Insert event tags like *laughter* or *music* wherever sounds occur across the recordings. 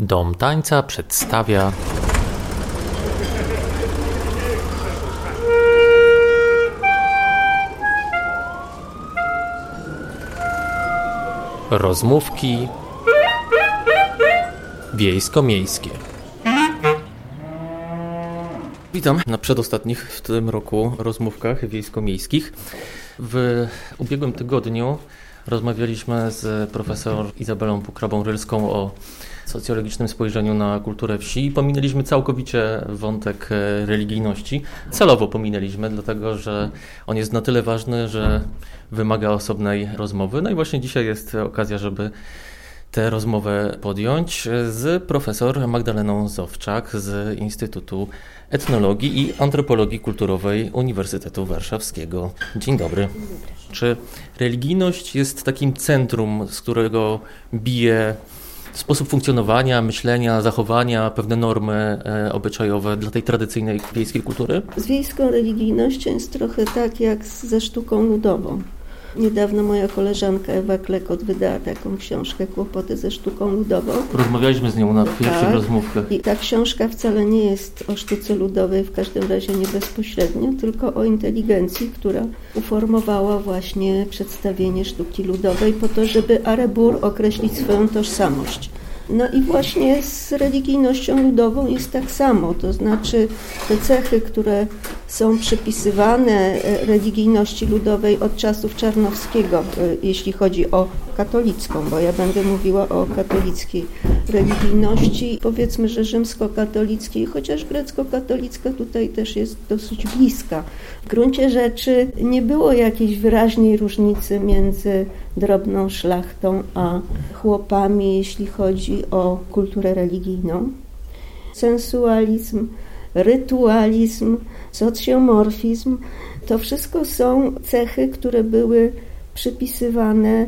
Dom Tańca przedstawia rozmówki wiejsko-miejskie. Witam na przedostatnich w tym roku rozmówkach wiejsko-miejskich. W ubiegłym tygodniu rozmawialiśmy z profesor Izabelą Pukrabą-Rylską o socjologicznym spojrzeniu na kulturę wsi i pominęliśmy całkowicie wątek e, religijności. Celowo pominęliśmy, dlatego że on jest na tyle ważny, że wymaga osobnej rozmowy. No i właśnie dzisiaj jest okazja, żeby tę rozmowę podjąć z profesor Magdaleną Zowczak z Instytutu Etnologii i Antropologii Kulturowej Uniwersytetu Warszawskiego. Dzień dobry. Czy religijność jest takim centrum, z którego bije sposób funkcjonowania, myślenia, zachowania, pewne normy e, obyczajowe dla tej tradycyjnej wiejskiej kultury? Z wiejską religijnością jest trochę tak jak ze sztuką ludową. Niedawno moja koleżanka Ewa Klekot wydała taką książkę Kłopoty ze sztuką ludową. Rozmawialiśmy z nią na pierwszych tak. rozmówkach. I ta książka wcale nie jest o sztuce ludowej, w każdym razie nie bezpośrednio, tylko o inteligencji, która uformowała właśnie przedstawienie sztuki ludowej po to, żeby Arebur określić swoją tożsamość. No i właśnie z religijnością ludową jest tak samo, to znaczy te cechy, które są przypisywane e, religijności ludowej od czasów Czarnowskiego, e, jeśli chodzi o katolicką, bo ja będę mówiła o katolickiej religijności, powiedzmy, że rzymskokatolickiej, chociaż grecko-katolicka tutaj też jest dosyć bliska. W gruncie rzeczy nie było jakiejś wyraźnej różnicy między drobną szlachtą a chłopami, jeśli chodzi o kulturę religijną. Sensualizm, rytualizm, socjomorfizm to wszystko są cechy, które były przypisywane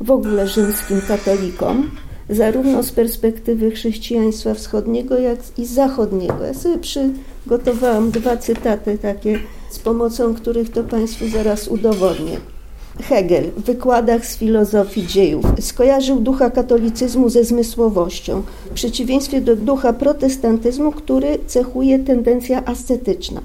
w ogóle rzymskim katolikom, zarówno z perspektywy chrześcijaństwa wschodniego, jak i zachodniego. Ja sobie przygotowałam dwa cytaty takie, z pomocą których to Państwu zaraz udowodnię. Hegel w wykładach z filozofii dziejów skojarzył ducha katolicyzmu ze zmysłowością, w przeciwieństwie do ducha protestantyzmu, który cechuje tendencja ascetyczna.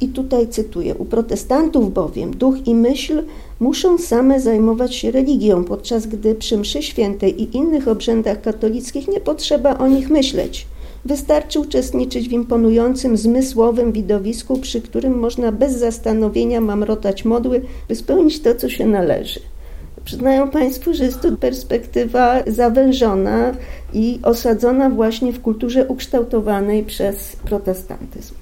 I tutaj cytuję: U protestantów bowiem duch i myśl muszą same zajmować się religią, podczas gdy przy mszy świętej i innych obrzędach katolickich nie potrzeba o nich myśleć. Wystarczy uczestniczyć w imponującym, zmysłowym widowisku, przy którym można bez zastanowienia mamrotać modły, by spełnić to, co się należy. Przyznają Państwo, że jest to perspektywa zawężona i osadzona właśnie w kulturze ukształtowanej przez protestantyzm.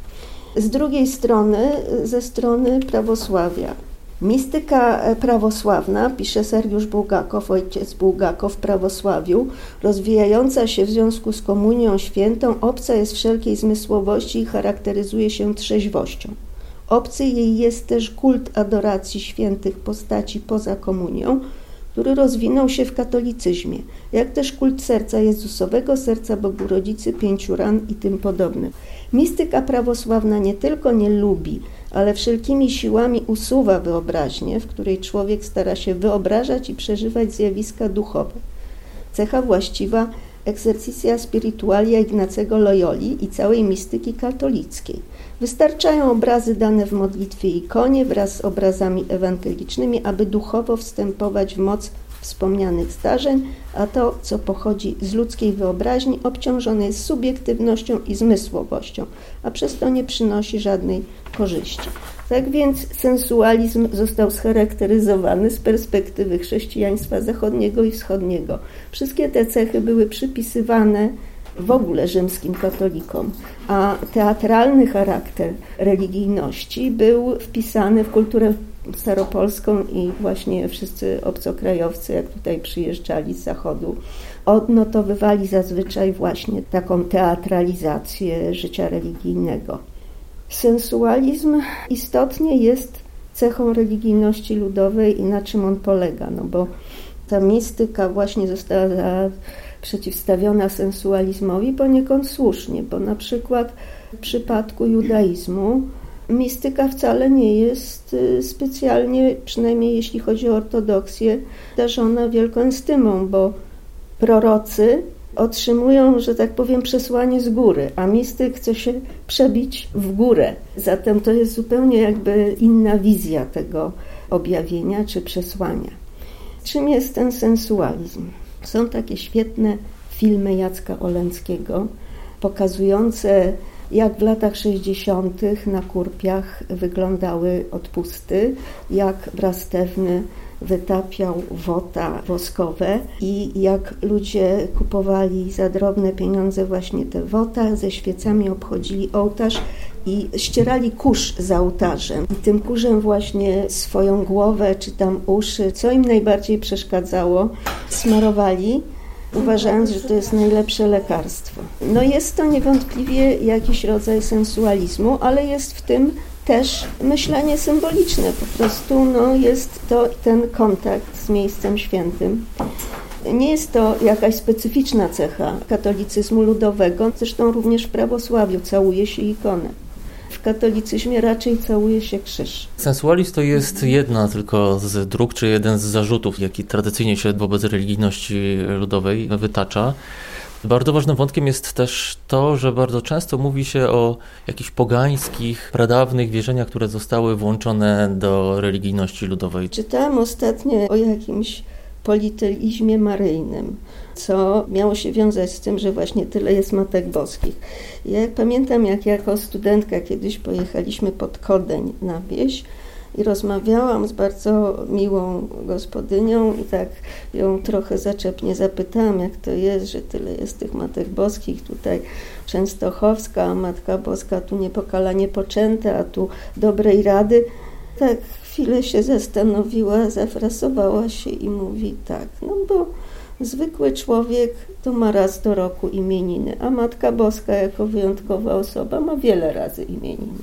Z drugiej strony, ze strony prawosławia, Mistyka e, prawosławna, pisze Sergiusz Bułgakow, ojciec Bułgakow w prawosławiu, rozwijająca się w związku z komunią świętą, obca jest wszelkiej zmysłowości i charakteryzuje się trzeźwością. Obcy jej jest też kult adoracji świętych postaci poza komunią, który rozwinął się w katolicyzmie, jak też kult serca Jezusowego, serca Bogu Rodzicy, pięciu ran i tym podobne. Mistyka prawosławna nie tylko nie lubi, ale wszelkimi siłami usuwa wyobraźnię, w której człowiek stara się wyobrażać i przeżywać zjawiska duchowe. Cecha właściwa exercitia spiritualia Ignacego Loyoli i całej mistyki katolickiej. Wystarczają obrazy dane w modlitwie ikonie wraz z obrazami ewangelicznymi, aby duchowo wstępować w moc wspomnianych zdarzeń, a to, co pochodzi z ludzkiej wyobraźni, obciążone jest subiektywnością i zmysłowością, a przez to nie przynosi żadnej korzyści. Tak więc sensualizm został scharakteryzowany z perspektywy chrześcijaństwa zachodniego i wschodniego. Wszystkie te cechy były przypisywane w ogóle rzymskim katolikom, a teatralny charakter religijności był wpisany w kulturę staropolską i właśnie wszyscy obcokrajowcy, jak tutaj przyjeżdżali z zachodu, odnotowywali zazwyczaj właśnie taką teatralizację życia religijnego. Sensualizm istotnie jest cechą religijności ludowej i na czym on polega, no bo ta mistyka właśnie została przeciwstawiona sensualizmowi poniekąd słusznie, bo na przykład w przypadku judaizmu mistyka wcale nie jest y, specjalnie, przynajmniej jeśli chodzi o ortodoksję, darzona wielką estymą, bo prorocy otrzymują, że tak powiem, przesłanie z góry, a mistyk chce się przebić w górę. Zatem to jest zupełnie jakby inna wizja tego objawienia czy przesłania. Czym jest ten sensualizm? Są takie świetne filmy Jacka Oleńskiego pokazujące jak w latach 60. na Kurpiach wyglądały odpusty, jak Brastewny wytapiał wota woskowe i jak ludzie kupowali za drobne pieniądze właśnie te wota, ze świecami obchodzili ołtarz i ścierali kurz za ołtarzem. I tym kurzem właśnie swoją głowę czy tam uszy, co im najbardziej przeszkadzało, smarowali uważając, że to jest najlepsze lekarstwo. No jest to niewątpliwie jakiś rodzaj sensualizmu, ale jest w tym też myślenie symboliczne. Po prostu no, jest to ten kontakt z miejscem świętym. Nie jest to jakaś specyficzna cecha katolicyzmu ludowego, zresztą również w prawosławiu całuje się ikonę. Katolicyzmie raczej całuje się krzyż. Sensualizm to jest jedna tylko z dróg, czy jeden z zarzutów, jaki tradycyjnie się wobec religijności ludowej wytacza. Bardzo ważnym wątkiem jest też to, że bardzo często mówi się o jakichś pogańskich, pradawnych wierzeniach, które zostały włączone do religijności ludowej. Czytałam ostatnio o jakimś politeizmie maryjnym, co miało się wiązać z tym, że właśnie tyle jest matek boskich. Ja pamiętam, jak jako studentka kiedyś pojechaliśmy pod Kodeń na wieś, i rozmawiałam z bardzo miłą gospodynią i tak ją trochę zaczepnie zapytałam, jak to jest, że tyle jest tych Matek Boskich, tutaj Częstochowska, a Matka Boska tu niepokalanie poczęta, a tu dobrej rady. Tak chwilę się zastanowiła, zafrasowała się i mówi tak, no bo zwykły człowiek to ma raz do roku imieniny, a Matka Boska jako wyjątkowa osoba ma wiele razy imieniny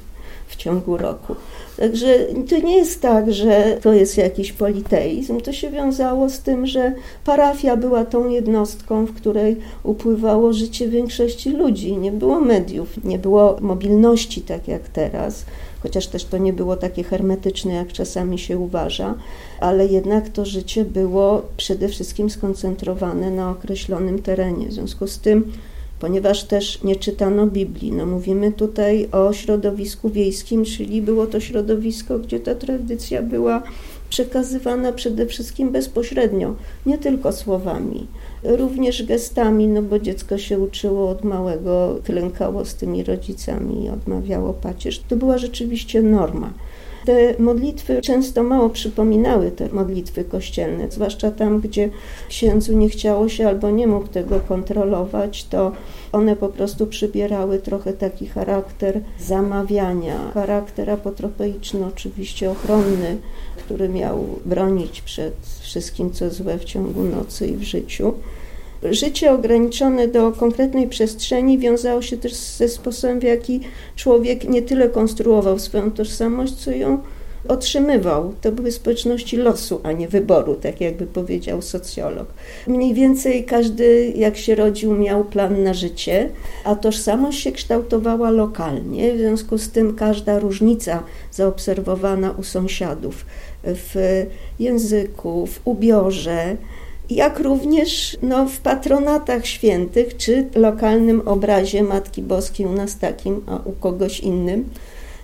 w ciągu roku. Także to nie jest tak, że to jest jakiś politeizm. To się wiązało z tym, że parafia była tą jednostką, w której upływało życie większości ludzi. Nie było mediów, nie było mobilności tak jak teraz chociaż też to nie było takie hermetyczne, jak czasami się uważa, ale jednak to życie było przede wszystkim skoncentrowane na określonym terenie. W związku z tym ponieważ też nie czytano Biblii. No mówimy tutaj o środowisku wiejskim, czyli było to środowisko, gdzie ta tradycja była przekazywana przede wszystkim bezpośrednio, nie tylko słowami, również gestami, no bo dziecko się uczyło od małego, klękało z tymi rodzicami i odmawiało pacierz. To była rzeczywiście norma. Te modlitwy często mało przypominały te modlitwy kościelne, zwłaszcza tam, gdzie księdzu nie chciało się albo nie mógł tego kontrolować, to one po prostu przybierały trochę taki charakter zamawiania, charakter apotropeiczny, oczywiście ochronny, który miał bronić przed wszystkim, co złe w ciągu nocy i w życiu. Życie ograniczone do konkretnej przestrzeni wiązało się też ze sposobem, w jaki człowiek nie tyle konstruował swoją tożsamość, co ją otrzymywał. To były społeczności losu, a nie wyboru, tak jakby powiedział socjolog. Mniej więcej każdy, jak się rodził, miał plan na życie, a tożsamość się kształtowała lokalnie. W związku z tym każda różnica zaobserwowana u sąsiadów w języku, w ubiorze, jak również no, w patronatach świętych, czy lokalnym obrazie Matki Boskiej u nas takim, a u kogoś innym.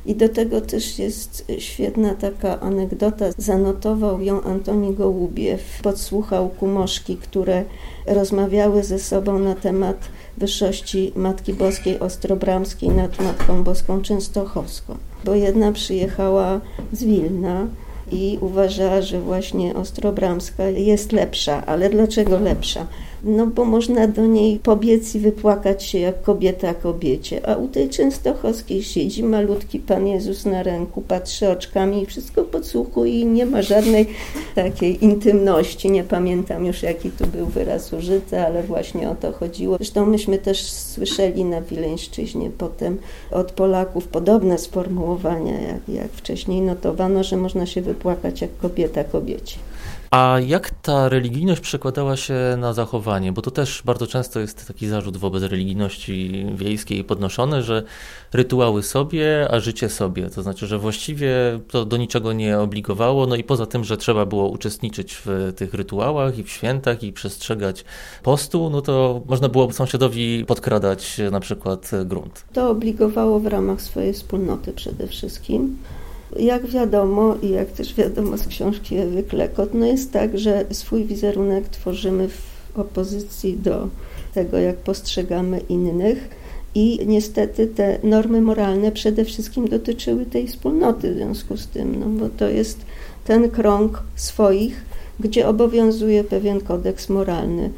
I do tego też jest świetna taka anegdota. Zanotował ją Antoni Gołubiew. Podsłuchał kumoszki, które rozmawiały ze sobą na temat wyższości Matki Boskiej Ostrobramskiej nad Matką Boską Częstochowską. Bo jedna przyjechała z Wilna, i uważała, że właśnie Ostrobramska jest lepsza. Ale dlaczego lepsza? No bo można do niej pobiec i wypłakać się jak kobieta kobiecie, a u tej Częstochowskiej siedzi malutki Pan Jezus na ręku, patrzy oczkami i wszystko podsłuchuje i nie ma żadnej takiej intymności. Nie pamiętam już jaki tu był wyraz użyty, ale właśnie o to chodziło. Zresztą myśmy też słyszeli na Wileńszczyźnie potem od Polaków podobne sformułowania, jak, jak wcześniej notowano, że można się wypłakać jak kobieta kobiecie. A jak ta religijność przekładała się na zachowanie? Bo to też bardzo często jest taki zarzut wobec religijności wiejskiej podnoszony, że rytuały sobie, a życie sobie. To znaczy, że właściwie to do niczego nie obligowało, no i poza tym, że trzeba było uczestniczyć w tych rytuałach i w świętach i przestrzegać postu, no to można było sąsiadowi podkradać na przykład grunt. To obligowało w ramach swojej wspólnoty przede wszystkim. Jak wiadomo i jak też wiadomo z książki Ewy Klekot, no jest tak, że swój wizerunek tworzymy w opozycji do tego, jak postrzegamy innych. I niestety te normy moralne przede wszystkim dotyczyły tej wspólnoty w związku z tym, no bo to jest ten krąg swoich, gdzie obowiązuje pewien kodeks moralny.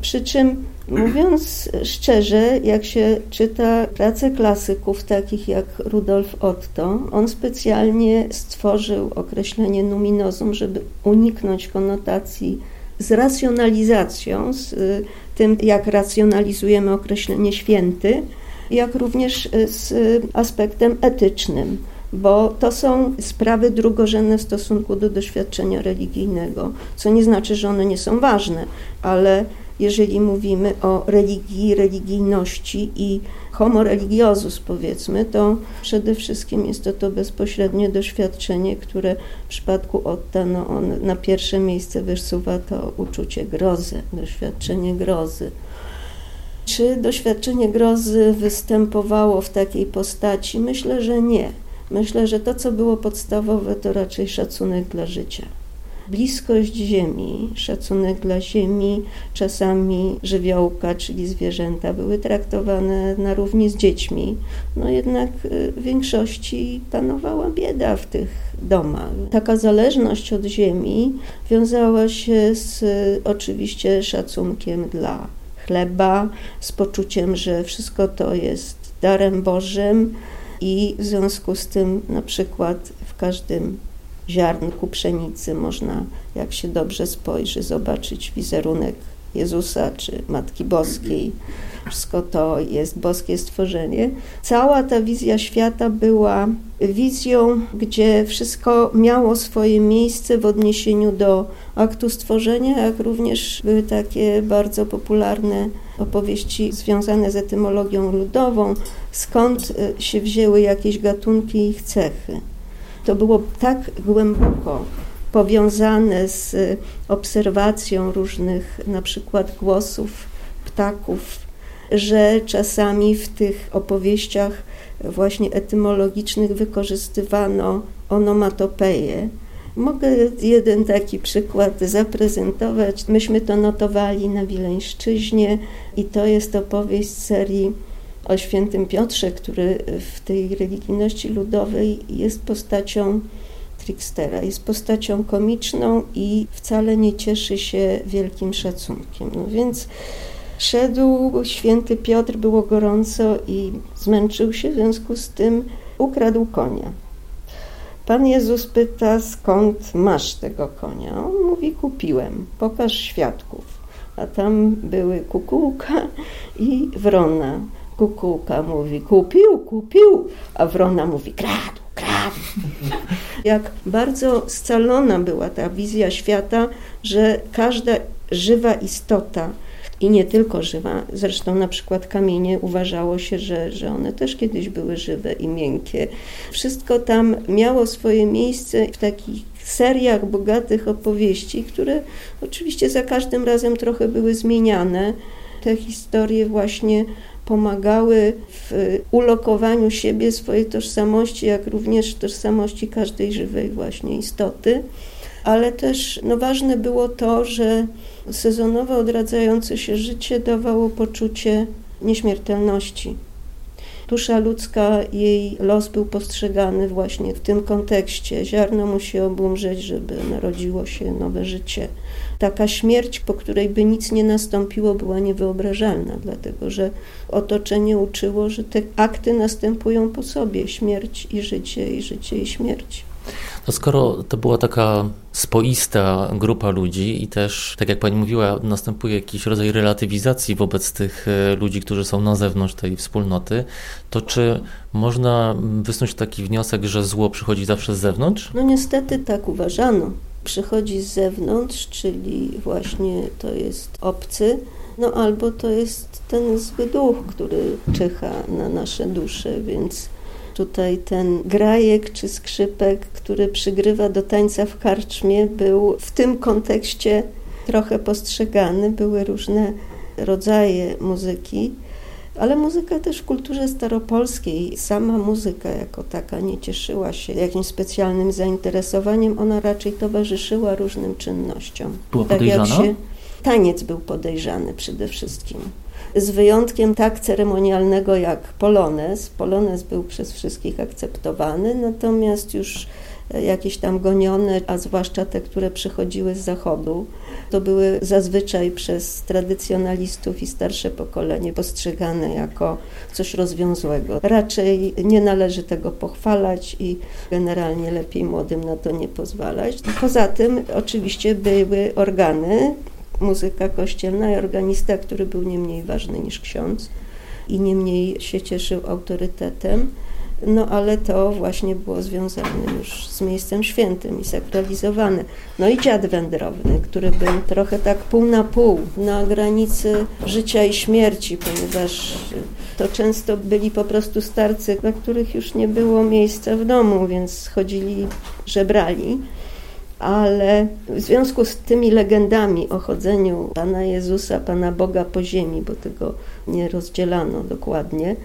Przy czym, mówiąc szczerze, jak się czyta pracę klasyków takich jak Rudolf Otto, on specjalnie stworzył określenie numinozum, żeby uniknąć konotacji z racjonalizacją, z y, tym, jak racjonalizujemy określenie święty, jak również y, z aspektem etycznym bo to są sprawy drugorzędne w stosunku do doświadczenia religijnego, co nie znaczy, że one nie są ważne, ale jeżeli mówimy o religii, religijności i homo religiosus powiedzmy, to przede wszystkim jest to to bezpośrednie doświadczenie, które w przypadku Otta no on na pierwsze miejsce wysuwa to uczucie grozy, doświadczenie grozy. Czy doświadczenie grozy występowało w takiej postaci? Myślę, że nie. Myślę, że to, co było podstawowe, to raczej szacunek dla życia bliskość ziemi, szacunek dla ziemi, czasami żywiołka, czyli zwierzęta były traktowane na równi z dziećmi. No jednak y, w większości panowała bieda w tych domach. Taka zależność od ziemi wiązała się z oczywiście szacunkiem dla chleba, z poczuciem, że wszystko to jest darem Bożym i w związku z tym na przykład w każdym ziarnku pszenicy można, jak się dobrze spojrzy, zobaczyć wizerunek Jezusa czy Matki Boskiej. Wszystko to jest boskie stworzenie. Cała ta wizja świata była wizją, gdzie wszystko miało swoje miejsce w odniesieniu do aktu stworzenia, jak również były takie bardzo popularne opowieści związane z etymologią ludową, skąd się wzięły jakieś gatunki i ich cechy to było tak głęboko powiązane z obserwacją różnych na przykład głosów ptaków, że czasami w tych opowieściach właśnie etymologicznych wykorzystywano onomatopeje. Mogę jeden taki przykład zaprezentować. Myśmy to notowali na Wileńszczyźnie i to jest opowieść serii o świętym Piotrze, który w tej religijności ludowej jest postacią trickstera, jest postacią komiczną i wcale nie cieszy się wielkim szacunkiem. No więc szedł święty Piotr, było gorąco i zmęczył się, w związku z tym ukradł konia. Pan Jezus pyta, skąd masz tego konia? On mówi, kupiłem, pokaż świadków. A tam były kukułka i wrona. Kukułka mówi kupił, kupił, a wrona mówi kradł, kradł. *laughs* Jak bardzo scalona była ta wizja świata, że każda żywa istota i nie tylko żywa, zresztą na przykład kamienie uważało się, że, że one też kiedyś były żywe i miękkie. Wszystko tam miało swoje miejsce w takich seriach bogatych opowieści, które oczywiście za każdym razem trochę były zmieniane. Te historie właśnie pomagały w ulokowaniu siebie, swojej tożsamości, jak również tożsamości każdej żywej właśnie istoty. Ale też no, ważne było to, że sezonowe odradzające się życie dawało poczucie nieśmiertelności. Dusza ludzka, jej los był postrzegany właśnie w tym kontekście. Ziarno musi obumrzeć, żeby narodziło się nowe życie taka śmierć, po której by nic nie nastąpiło, była niewyobrażalna, dlatego że otoczenie uczyło, że te akty następują po sobie śmierć i życie, i życie i śmierć. No skoro to była taka spoista grupa ludzi i też, tak jak pani mówiła, następuje jakiś rodzaj relatywizacji wobec tych e, ludzi, którzy są na zewnątrz tej wspólnoty, to czy można wysnuć taki wniosek, że zło przychodzi zawsze z zewnątrz? No niestety tak uważano przychodzi z zewnątrz, czyli właśnie to jest obcy, no albo to jest ten zły duch, który czyha na nasze dusze, więc tutaj ten grajek czy skrzypek, który przygrywa do tańca w karczmie, był w tym kontekście trochę postrzegany. Były różne rodzaje muzyki, ale muzyka też w kulturze staropolskiej, sama muzyka jako taka nie cieszyła się jakimś specjalnym zainteresowaniem, ona raczej towarzyszyła różnym czynnościom. Była tak podejrzana? Się, taniec był podejrzany przede wszystkim z wyjątkiem tak ceremonialnego jak polonez. Polonez był przez wszystkich akceptowany, natomiast już jakieś tam gonione, a zwłaszcza te, które przychodziły z zachodu, to były zazwyczaj przez tradycjonalistów i starsze pokolenie postrzegane jako coś rozwiązłego. Raczej nie należy tego pochwalać i generalnie lepiej młodym na to nie pozwalać. Poza tym oczywiście były organy, muzyka kościelna i organista, który był nie mniej ważny niż ksiądz i nie mniej się cieszył autorytetem. No ale to właśnie było związane już z miejscem świętym i sakralizowane. No i dziad wędrowny, który był trochę tak pół na pół, na granicy życia i śmierci, ponieważ to często byli po prostu starcy, dla których już nie było miejsca w domu, więc chodzili, żebrali ale w związku z tymi legendami o chodzeniu Pana Jezusa, Pana Boga po ziemi, bo tego nie rozdzielano dokładnie,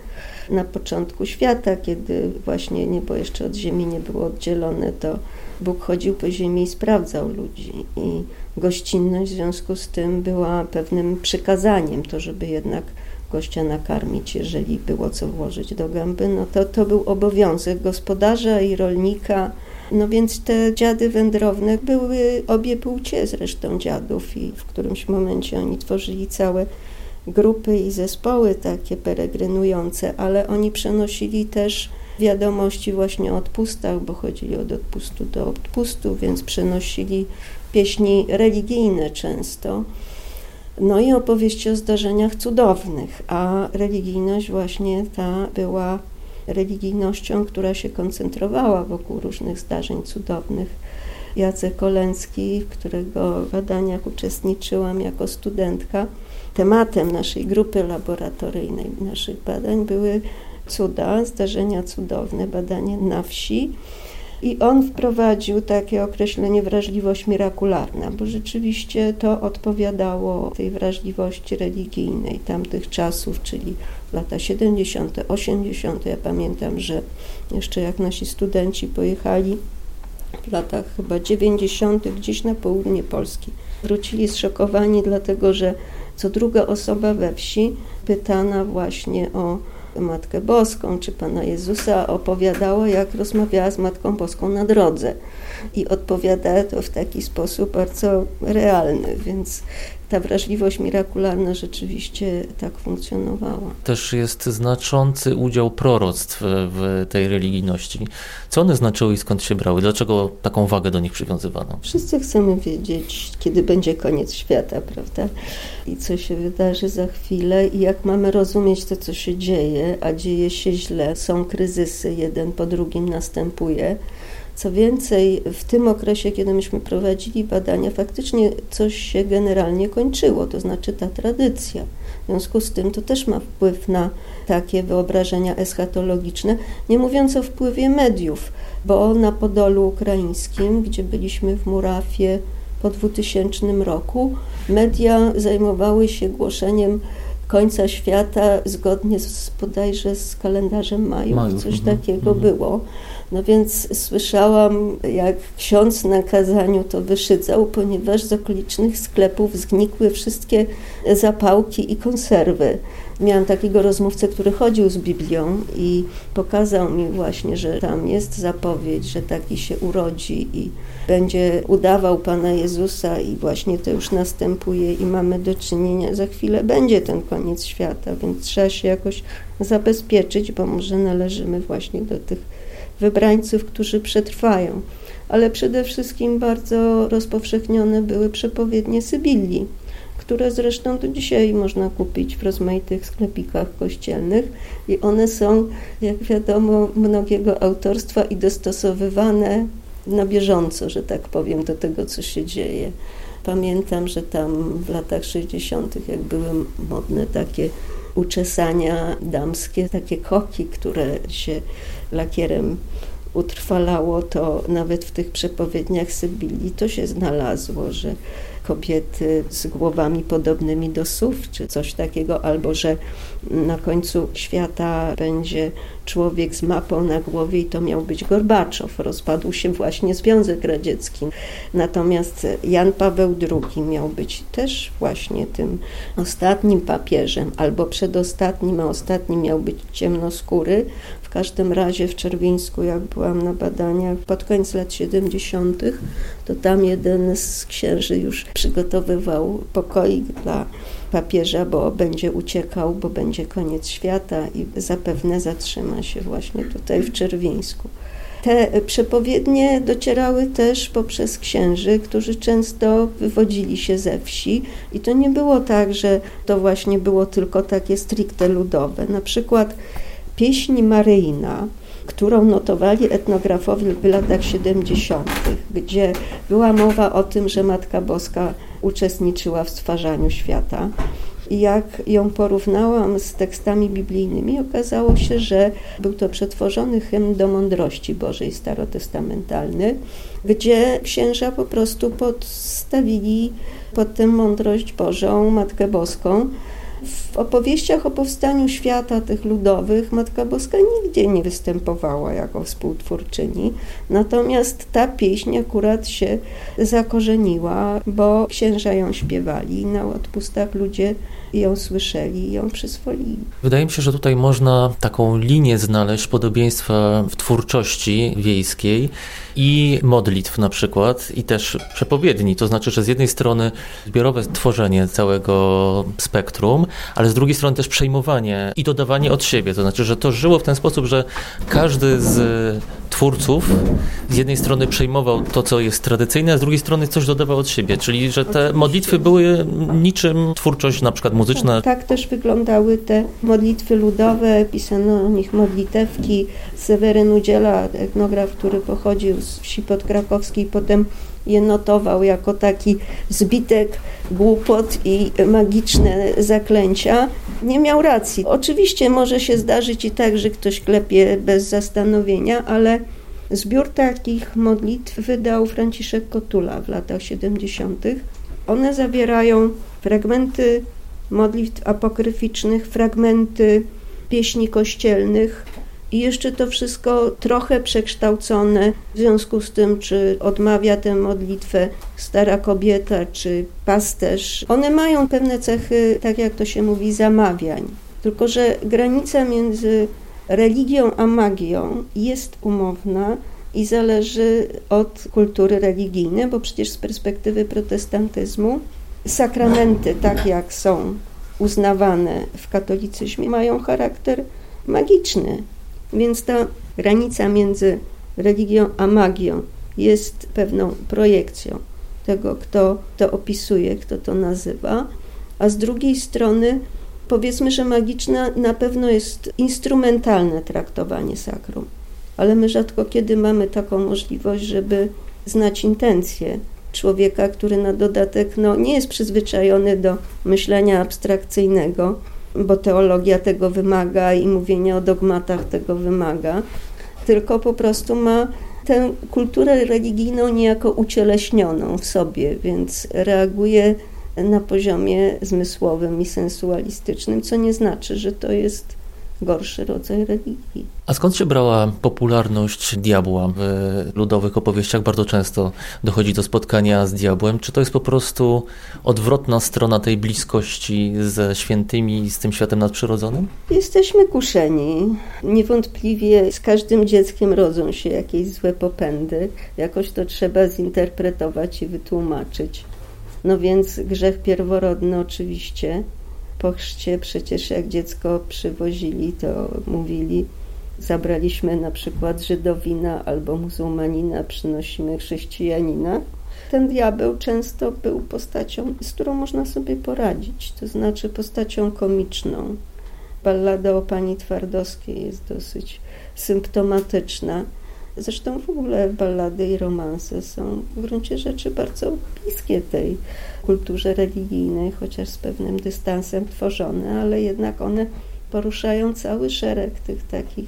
na początku świata, kiedy właśnie niebo jeszcze od ziemi nie było oddzielone, to Bóg chodził po ziemi i sprawdzał ludzi. I gościnność w związku z tym była pewnym przykazaniem, to żeby jednak gościa nakarmić, jeżeli było co włożyć do gęby, no to to był obowiązek gospodarza i rolnika, no więc te dziady wędrowne były obie płcie zresztą dziadów i w którymś momencie oni tworzyli całe grupy i zespoły takie peregrynujące, ale oni przenosili też wiadomości właśnie o odpustach, bo chodzili od odpustu do odpustu, więc przenosili pieśni religijne często. No i opowieści o zdarzeniach cudownych, a religijność właśnie ta była religijnością, która się koncentrowała wokół różnych zdarzeń cudownych. Jacek Kolęcki, w którego badaniach uczestniczyłam jako studentka, tematem naszej grupy laboratoryjnej, naszych badań były cuda, zdarzenia cudowne, badanie na wsi. I on wprowadził takie określenie wrażliwość mirakularna, bo rzeczywiście to odpowiadało tej wrażliwości religijnej tamtych czasów, czyli lata 70., 80. Ja pamiętam, że jeszcze jak nasi studenci pojechali w latach chyba 90. gdzieś na południe Polski, wrócili zszokowani, dlatego że co druga osoba we wsi pytana właśnie o Matkę Boską czy Pana Jezusa opowiadała, jak rozmawiała z Matką Boską na drodze. I odpowiada to w taki sposób bardzo realny, więc ta wrażliwość mirakularna rzeczywiście tak funkcjonowała. Też jest znaczący udział proroctw w tej religijności. Co one znaczyły i skąd się brały? Dlaczego taką wagę do nich przywiązywano? Wszyscy chcemy wiedzieć, kiedy będzie koniec świata, prawda? I co się wydarzy za chwilę i jak mamy rozumieć to, co się dzieje, a dzieje się źle, są kryzysy, jeden po drugim następuje co więcej, w tym okresie, kiedy myśmy prowadzili badania, faktycznie coś się generalnie kończyło, to znaczy ta tradycja. W związku z tym to też ma wpływ na takie wyobrażenia eschatologiczne, nie mówiąc o wpływie mediów, bo na Podolu Ukraińskim, gdzie byliśmy w Murafie po 2000 roku, media zajmowały się głoszeniem końca świata zgodnie z bodajże z kalendarzem Maju, Majów, coś mhm, takiego mhm. było. No więc słyszałam, jak ksiądz na kazaniu to wyszydzał, ponieważ z okolicznych sklepów zgnikły wszystkie zapałki i konserwy. Miałam takiego rozmówcę, który chodził z Biblią i pokazał mi właśnie, że tam jest zapowiedź, że taki się urodzi i będzie udawał Pana Jezusa i właśnie to już następuje i mamy do czynienia, za chwilę będzie ten koniec świata, więc trzeba się jakoś zabezpieczyć, bo może należymy właśnie do tych wybrańców, którzy przetrwają. Ale przede wszystkim bardzo rozpowszechnione były przepowiednie Sybilli, które zresztą do dzisiaj można kupić w rozmaitych sklepikach kościelnych i one są, jak wiadomo, mnogiego autorstwa i dostosowywane na bieżąco, że tak powiem, do tego, co się dzieje. Pamiętam, że tam w latach 60., jak były modne takie uczesania damskie, takie koki, które się lakierem utrwalało, to nawet w tych przepowiedniach Sybilii to się znalazło, że kobiety z głowami podobnymi do słów, czy coś takiego, albo że na końcu świata będzie człowiek z mapą na głowie i to miał być Gorbaczow. Rozpadł się właśnie Związek Radziecki. Natomiast Jan Paweł II miał być też właśnie tym ostatnim papieżem, albo przedostatnim, a ostatnim miał być ciemnoskóry, każdym razie w Czerwińsku, jak byłam na badaniach pod koniec lat 70., to tam jeden z księży już przygotowywał pokoik dla papieża, bo będzie uciekał, bo będzie koniec świata i zapewne zatrzyma się właśnie tutaj w Czerwińsku. Te przepowiednie docierały też poprzez księży, którzy często wywodzili się ze wsi i to nie było tak, że to właśnie było tylko takie stricte ludowe. Na przykład pieśń Maryjna, którą notowali etnografowie w latach 70., gdzie była mowa o tym, że Matka Boska uczestniczyła w stwarzaniu świata. I jak ją porównałam z tekstami biblijnymi, okazało się, że był to przetworzony hymn do mądrości Bożej starotestamentalny, gdzie księża po prostu podstawili pod tę mądrość Bożą Matkę Boską w opowieściach o powstaniu świata tych ludowych Matka Boska nigdzie nie występowała jako współtwórczyni, natomiast ta pieśń akurat się zakorzeniła, bo księża ją śpiewali na odpustach ludzie ją słyszeli i ją przyswoili. Wydaje mi się, że tutaj można taką linię znaleźć podobieństwa w twórczości wiejskiej i modlitw na przykład i też przepowiedni. To znaczy, że z jednej strony zbiorowe tworzenie całego spektrum, ale z drugiej strony też przejmowanie i dodawanie od siebie. To znaczy, że to żyło w ten sposób, że każdy z twórców z jednej strony przejmował to, co jest tradycyjne, a z drugiej strony coś dodawał od siebie, czyli że te modlitwy były niczym twórczość na przykład muzyczna. Tak, tak też wyglądały te modlitwy ludowe, pisano o nich modlitewki. Seweryn Udziela, etnograf, który pochodził z wsi podkrakowskiej, potem je notował jako taki zbitek głupot i magiczne zaklęcia, nie miał racji. Oczywiście może się zdarzyć i tak, że ktoś klepie bez zastanowienia, ale zbiór takich modlitw wydał Franciszek Kotula w latach 70. One zawierają fragmenty modlitw apokryficznych, fragmenty pieśni kościelnych, i jeszcze to wszystko trochę przekształcone w związku z tym, czy odmawia tę modlitwę stara kobieta, czy pasterz. One mają pewne cechy, tak jak to się mówi, zamawiań. Tylko, że granica między religią a magią jest umowna i zależy od kultury religijnej, bo przecież z perspektywy protestantyzmu sakramenty, tak jak są uznawane w katolicyzmie, mają charakter magiczny. Więc ta granica między religią a magią jest pewną projekcją tego, kto to opisuje, kto to nazywa, a z drugiej strony powiedzmy, że magiczna na pewno jest instrumentalne traktowanie sakrum, ale my rzadko kiedy mamy taką możliwość, żeby znać intencje człowieka, który na dodatek no, nie jest przyzwyczajony do myślenia abstrakcyjnego, bo teologia tego wymaga i mówienie o dogmatach tego wymaga, tylko po prostu ma tę kulturę religijną niejako ucieleśnioną w sobie, więc reaguje na poziomie zmysłowym i sensualistycznym, co nie znaczy, że to jest gorszy rodzaj religii. A skąd się brała popularność diabła w ludowych opowieściach? Bardzo często dochodzi do spotkania z diabłem. Czy to jest po prostu odwrotna strona tej bliskości ze świętymi, z tym światem nadprzyrodzonym? Jesteśmy kuszeni. Niewątpliwie z każdym dzieckiem rodzą się jakieś złe popędy. Jakoś to trzeba zinterpretować i wytłumaczyć. No więc grzech pierworodny oczywiście po chrzcie przecież jak dziecko przywozili, to mówili, zabraliśmy na przykład Żydowina albo muzułmanina, przynosimy chrześcijanina. Ten diabeł często był postacią, z którą można sobie poradzić, to znaczy postacią komiczną. Ballada o pani Twardowskiej jest dosyć symptomatyczna. Zresztą w ogóle ballady i romanse są w gruncie rzeczy bardzo bliskie tej kulturze religijnej, chociaż z pewnym dystansem tworzone, ale jednak one poruszają cały szereg tych takich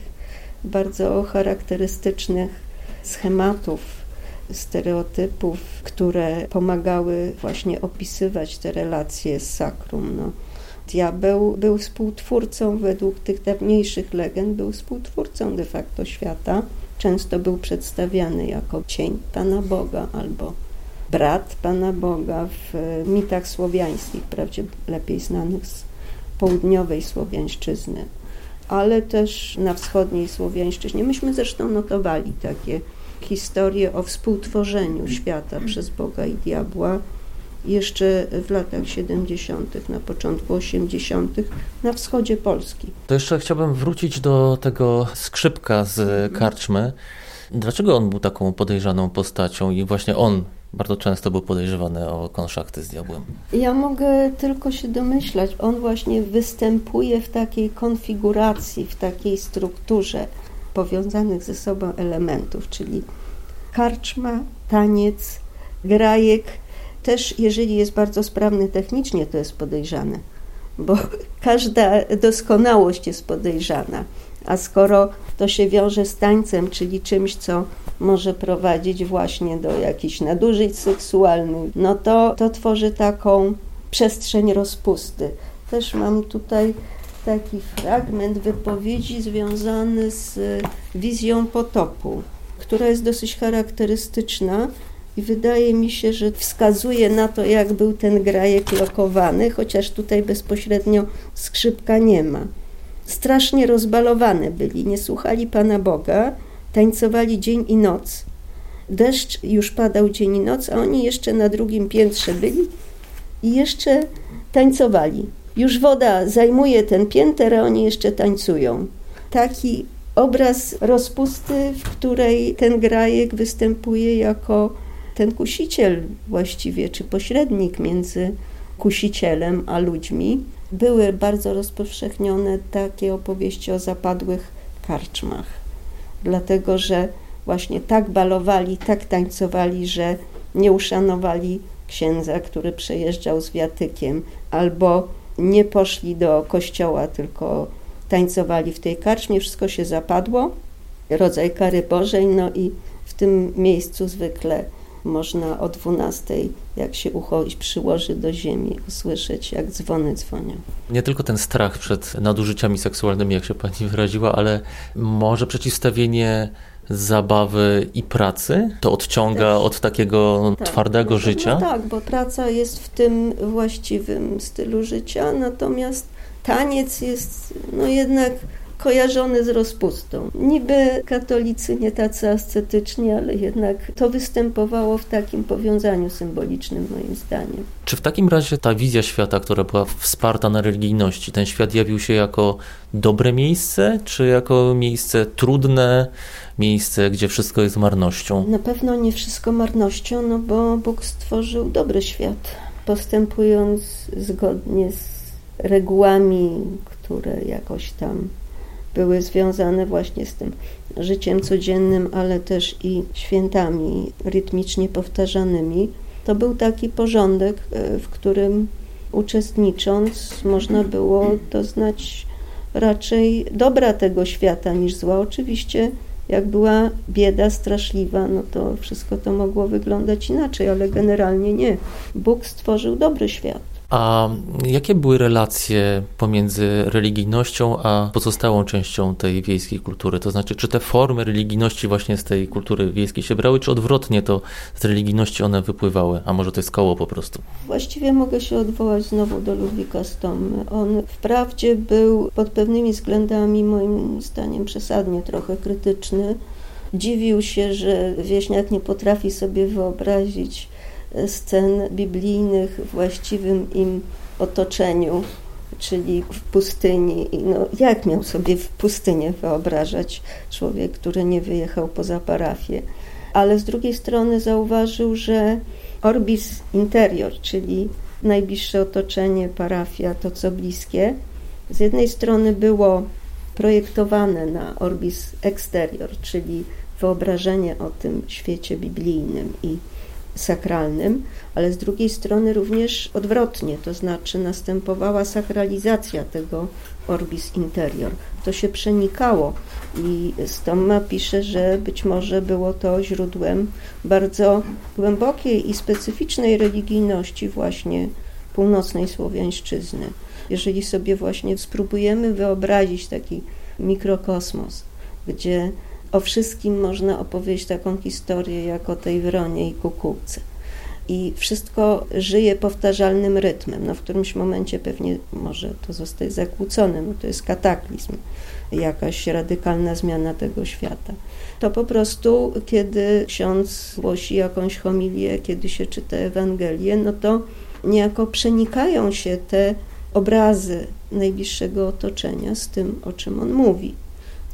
bardzo charakterystycznych schematów, stereotypów, które pomagały właśnie opisywać te relacje z sakrum. No. Diabeł był współtwórcą, według tych dawniejszych legend, był współtwórcą de facto świata. Często był przedstawiany jako cień Pana Boga albo brat Pana Boga w mitach słowiańskich, wprawdzie lepiej znanych z południowej Słowiańszczyzny, ale też na wschodniej Słowiańszczyźnie. Myśmy zresztą notowali takie historie o współtworzeniu świata przez Boga i diabła jeszcze w latach 70., na początku 80., na wschodzie Polski. To jeszcze chciałbym wrócić do tego skrzypka z karczmy. Dlaczego on był taką podejrzaną postacią i właśnie on bardzo często był podejrzewany o konszachty z diabłem? Ja mogę tylko się domyślać. On właśnie występuje w takiej konfiguracji, w takiej strukturze powiązanych ze sobą elementów, czyli karczma, taniec, grajek, też jeżeli jest bardzo sprawny technicznie, to jest podejrzane, bo *laughs* każda doskonałość jest podejrzana. A skoro to się wiąże z tańcem, czyli czymś, co może prowadzić właśnie do jakichś nadużyć seksualnych, no to, to tworzy taką przestrzeń rozpusty. Też mam tutaj taki fragment wypowiedzi związany z wizją potopu, która jest dosyć charakterystyczna i wydaje mi się, że wskazuje na to, jak był ten grajek lokowany, chociaż tutaj bezpośrednio skrzypka nie ma. Strasznie rozbalowane byli, nie słuchali Pana Boga, tańcowali dzień i noc. Deszcz już padał dzień i noc, a oni jeszcze na drugim piętrze byli i jeszcze tańcowali. Już woda zajmuje ten pięter, a oni jeszcze tańcują. Taki obraz rozpusty, w której ten grajek występuje jako ten kusiciel właściwie, czy pośrednik między kusicielem a ludźmi. Były bardzo rozpowszechnione takie opowieści o zapadłych karczmach, dlatego że właśnie tak balowali, tak tańcowali, że nie uszanowali księdza, który przejeżdżał z wiatykiem, albo nie poszli do kościoła, tylko tańcowali w tej karczmie, wszystko się zapadło, rodzaj kary Bożej, no i w tym miejscu zwykle można o 12, jak się ucho przyłoży do ziemi, usłyszeć, jak dzwony dzwonią. Nie tylko ten strach przed nadużyciami seksualnymi, jak się pani wyraziła, ale może przeciwstawienie zabawy i pracy? To odciąga Też. od takiego tak, twardego no, życia? No tak, bo praca jest w tym właściwym stylu życia, natomiast taniec jest no jednak kojarzony z rozpustą. Niby katolicy nie tacy ascetyczni, ale jednak to występowało w takim powiązaniu symbolicznym moim zdaniem. Czy w takim razie ta wizja świata, która była wsparta na religijności, ten świat jawił się jako dobre miejsce, czy jako miejsce trudne, miejsce, gdzie wszystko jest marnością? Na pewno nie wszystko marnością, no bo Bóg stworzył dobry świat, postępując zgodnie z regułami, które jakoś tam były związane właśnie z tym życiem codziennym, ale też i świętami rytmicznie powtarzanymi. To był taki porządek, e, w którym uczestnicząc można było doznać raczej dobra tego świata niż zła. Oczywiście jak była bieda straszliwa, no to wszystko to mogło wyglądać inaczej, ale generalnie nie. Bóg stworzył dobry świat. A jakie były relacje pomiędzy religijnością a pozostałą częścią tej wiejskiej kultury? To znaczy, czy te formy religijności właśnie z tej kultury wiejskiej się brały, czy odwrotnie to z religijności one wypływały? A może to jest koło po prostu? Właściwie mogę się odwołać znowu do Ludwika Stomy. On wprawdzie był pod pewnymi względami, moim zdaniem, przesadnie trochę krytyczny. Dziwił się, że wieśniak nie potrafi sobie wyobrazić scen biblijnych właściwym im otoczeniu, czyli w pustyni. No, jak miał sobie w pustynię wyobrażać człowiek, który nie wyjechał poza parafię? Ale z drugiej strony zauważył, że orbis interior, czyli najbliższe otoczenie, parafia, to co bliskie, z jednej strony było projektowane na orbis exterior, czyli wyobrażenie o tym świecie biblijnym i sakralnym, ale z drugiej strony również odwrotnie, to znaczy następowała sakralizacja tego orbis interior. To się przenikało i Stomma pisze, że być może było to źródłem bardzo głębokiej i specyficznej religijności właśnie północnej Słowiańszczyzny. Jeżeli sobie właśnie spróbujemy wyobrazić taki mikrokosmos, gdzie o wszystkim można opowiedzieć taką historię jak o tej wronie i kukułce. I wszystko żyje powtarzalnym rytmem. No w którymś momencie pewnie może to zostać zakłócone, to jest kataklizm, jakaś radykalna zmiana tego świata. To po prostu, kiedy ksiądz głosi jakąś homilię, kiedy się czyta Ewangelię, no to niejako przenikają się te obrazy najbliższego otoczenia z tym, o czym on mówi.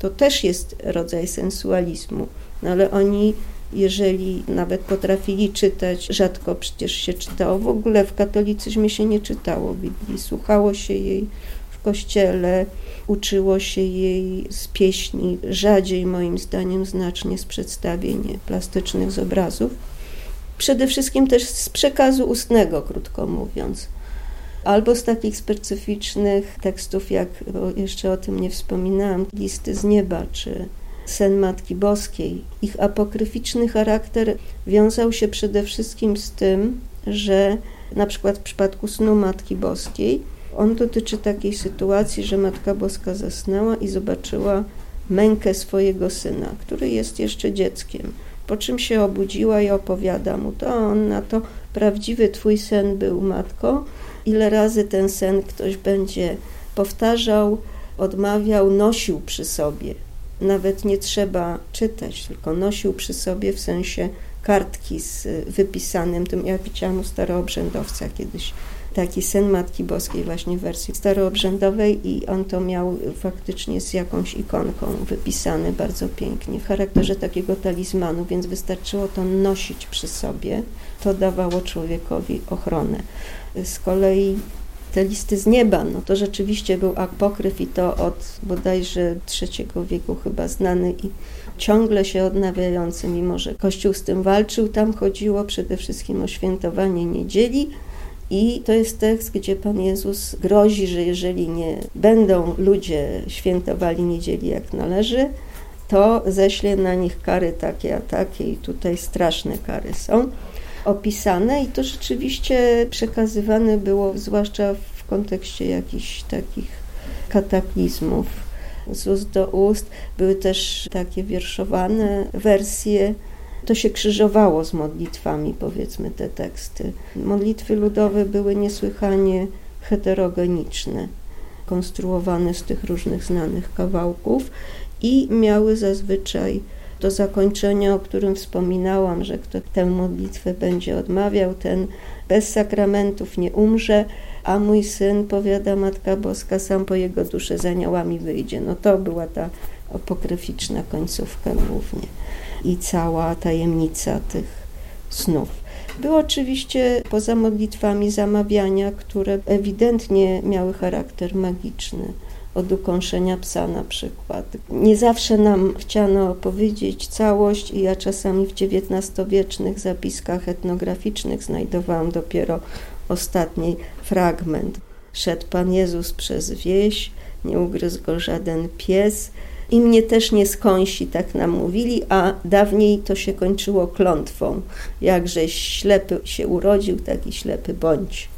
To też jest rodzaj sensualizmu, no ale oni, jeżeli nawet potrafili czytać, rzadko przecież się czytało, w ogóle w katolicyzmie się nie czytało Biblii, słuchało się jej w kościele, uczyło się jej z pieśni, rzadziej moim zdaniem znacznie z przedstawień plastycznych, z obrazów. Przede wszystkim też z przekazu ustnego, krótko mówiąc albo z takich specyficznych tekstów, jak jeszcze o tym nie wspominałam, listy z nieba czy sen Matki Boskiej. Ich apokryficzny charakter wiązał się przede wszystkim z tym, że na przykład w przypadku snu Matki Boskiej on dotyczy takiej sytuacji, że Matka Boska zasnęła i zobaczyła mękę swojego syna, który jest jeszcze dzieckiem. Po czym się obudziła i opowiada mu to, on na to prawdziwy twój sen był, matko, ile razy ten sen ktoś będzie powtarzał, odmawiał, nosił przy sobie. Nawet nie trzeba czytać, tylko nosił przy sobie w sensie kartki z wypisanym tym. Ja widziałam u staroobrzędowca kiedyś taki sen Matki Boskiej właśnie w wersji staroobrzędowej i on to miał faktycznie z jakąś ikonką wypisany bardzo pięknie w charakterze takiego talizmanu, więc wystarczyło to nosić przy sobie. To dawało człowiekowi ochronę. Z kolei te listy z nieba, no to rzeczywiście był apokryf i to od bodajże III wieku chyba znany i ciągle się odnawiający, mimo że Kościół z tym walczył. Tam chodziło przede wszystkim o świętowanie niedzieli i to jest tekst, gdzie Pan Jezus grozi, że jeżeli nie będą ludzie świętowali niedzieli jak należy, to ześle na nich kary takie a takie i tutaj straszne kary są opisane i to rzeczywiście przekazywane było, zwłaszcza w kontekście jakichś takich kataklizmów z ust do ust. Były też takie wierszowane wersje. To się krzyżowało z modlitwami, powiedzmy, te teksty. Modlitwy ludowe były niesłychanie heterogeniczne, konstruowane z tych różnych znanych kawałków i miały zazwyczaj do zakończenia, o którym wspominałam, że kto tę modlitwę będzie odmawiał, ten bez sakramentów nie umrze, a mój syn, powiada Matka Boska, sam po jego duszę z aniołami wyjdzie. No to była ta apokryficzna końcówka głównie i cała tajemnica tych snów. Były oczywiście poza modlitwami zamawiania, które ewidentnie miały charakter magiczny od ukąszenia psa na przykład. Nie zawsze nam chciano powiedzieć całość i ja czasami w XIX-wiecznych zapiskach etnograficznych znajdowałam dopiero ostatni fragment. Szedł Pan Jezus przez wieś, nie ugryzł go żaden pies i mnie też nie skąsi, tak nam mówili, a dawniej to się kończyło klątwą. Jakżeś ślepy się urodził, taki ślepy bądź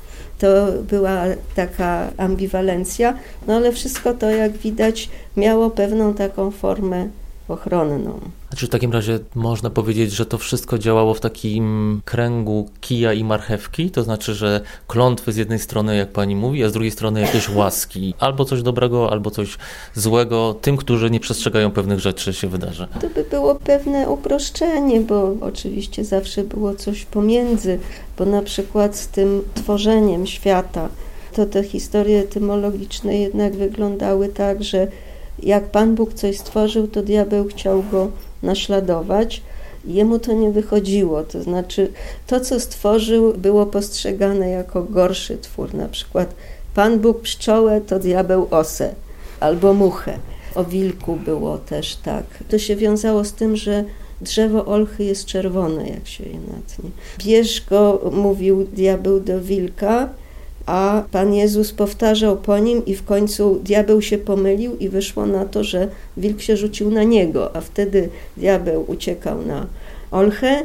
to była taka ambiwalencja, no ale wszystko to, jak widać, miało pewną taką formę ochronną. Znaczy w takim razie można powiedzieć, że to wszystko działało w takim kręgu kija i marchewki, to znaczy, że klątwy z jednej strony, jak pani mówi, a z drugiej strony jakieś łaski. Albo coś dobrego, albo coś złego tym, którzy nie przestrzegają pewnych rzeczy się wydarzy. To by było pewne uproszczenie, bo oczywiście zawsze było coś pomiędzy, bo na przykład z tym tworzeniem świata, to te historie etymologiczne jednak wyglądały tak, że jak Pan Bóg coś stworzył, to diabeł chciał go naśladować. Jemu to nie wychodziło, to znaczy to, co stworzył, było postrzegane jako gorszy twór. Na przykład Pan Bóg pszczołę, to diabeł osę albo muchę. O wilku było też tak. To się wiązało z tym, że drzewo olchy jest czerwone, jak się je natnie. Bierz go, mówił diabeł do wilka, a Pan Jezus powtarzał po nim i w końcu diabeł się pomylił i wyszło na to, że wilk się rzucił na niego, a wtedy diabeł uciekał na olchę,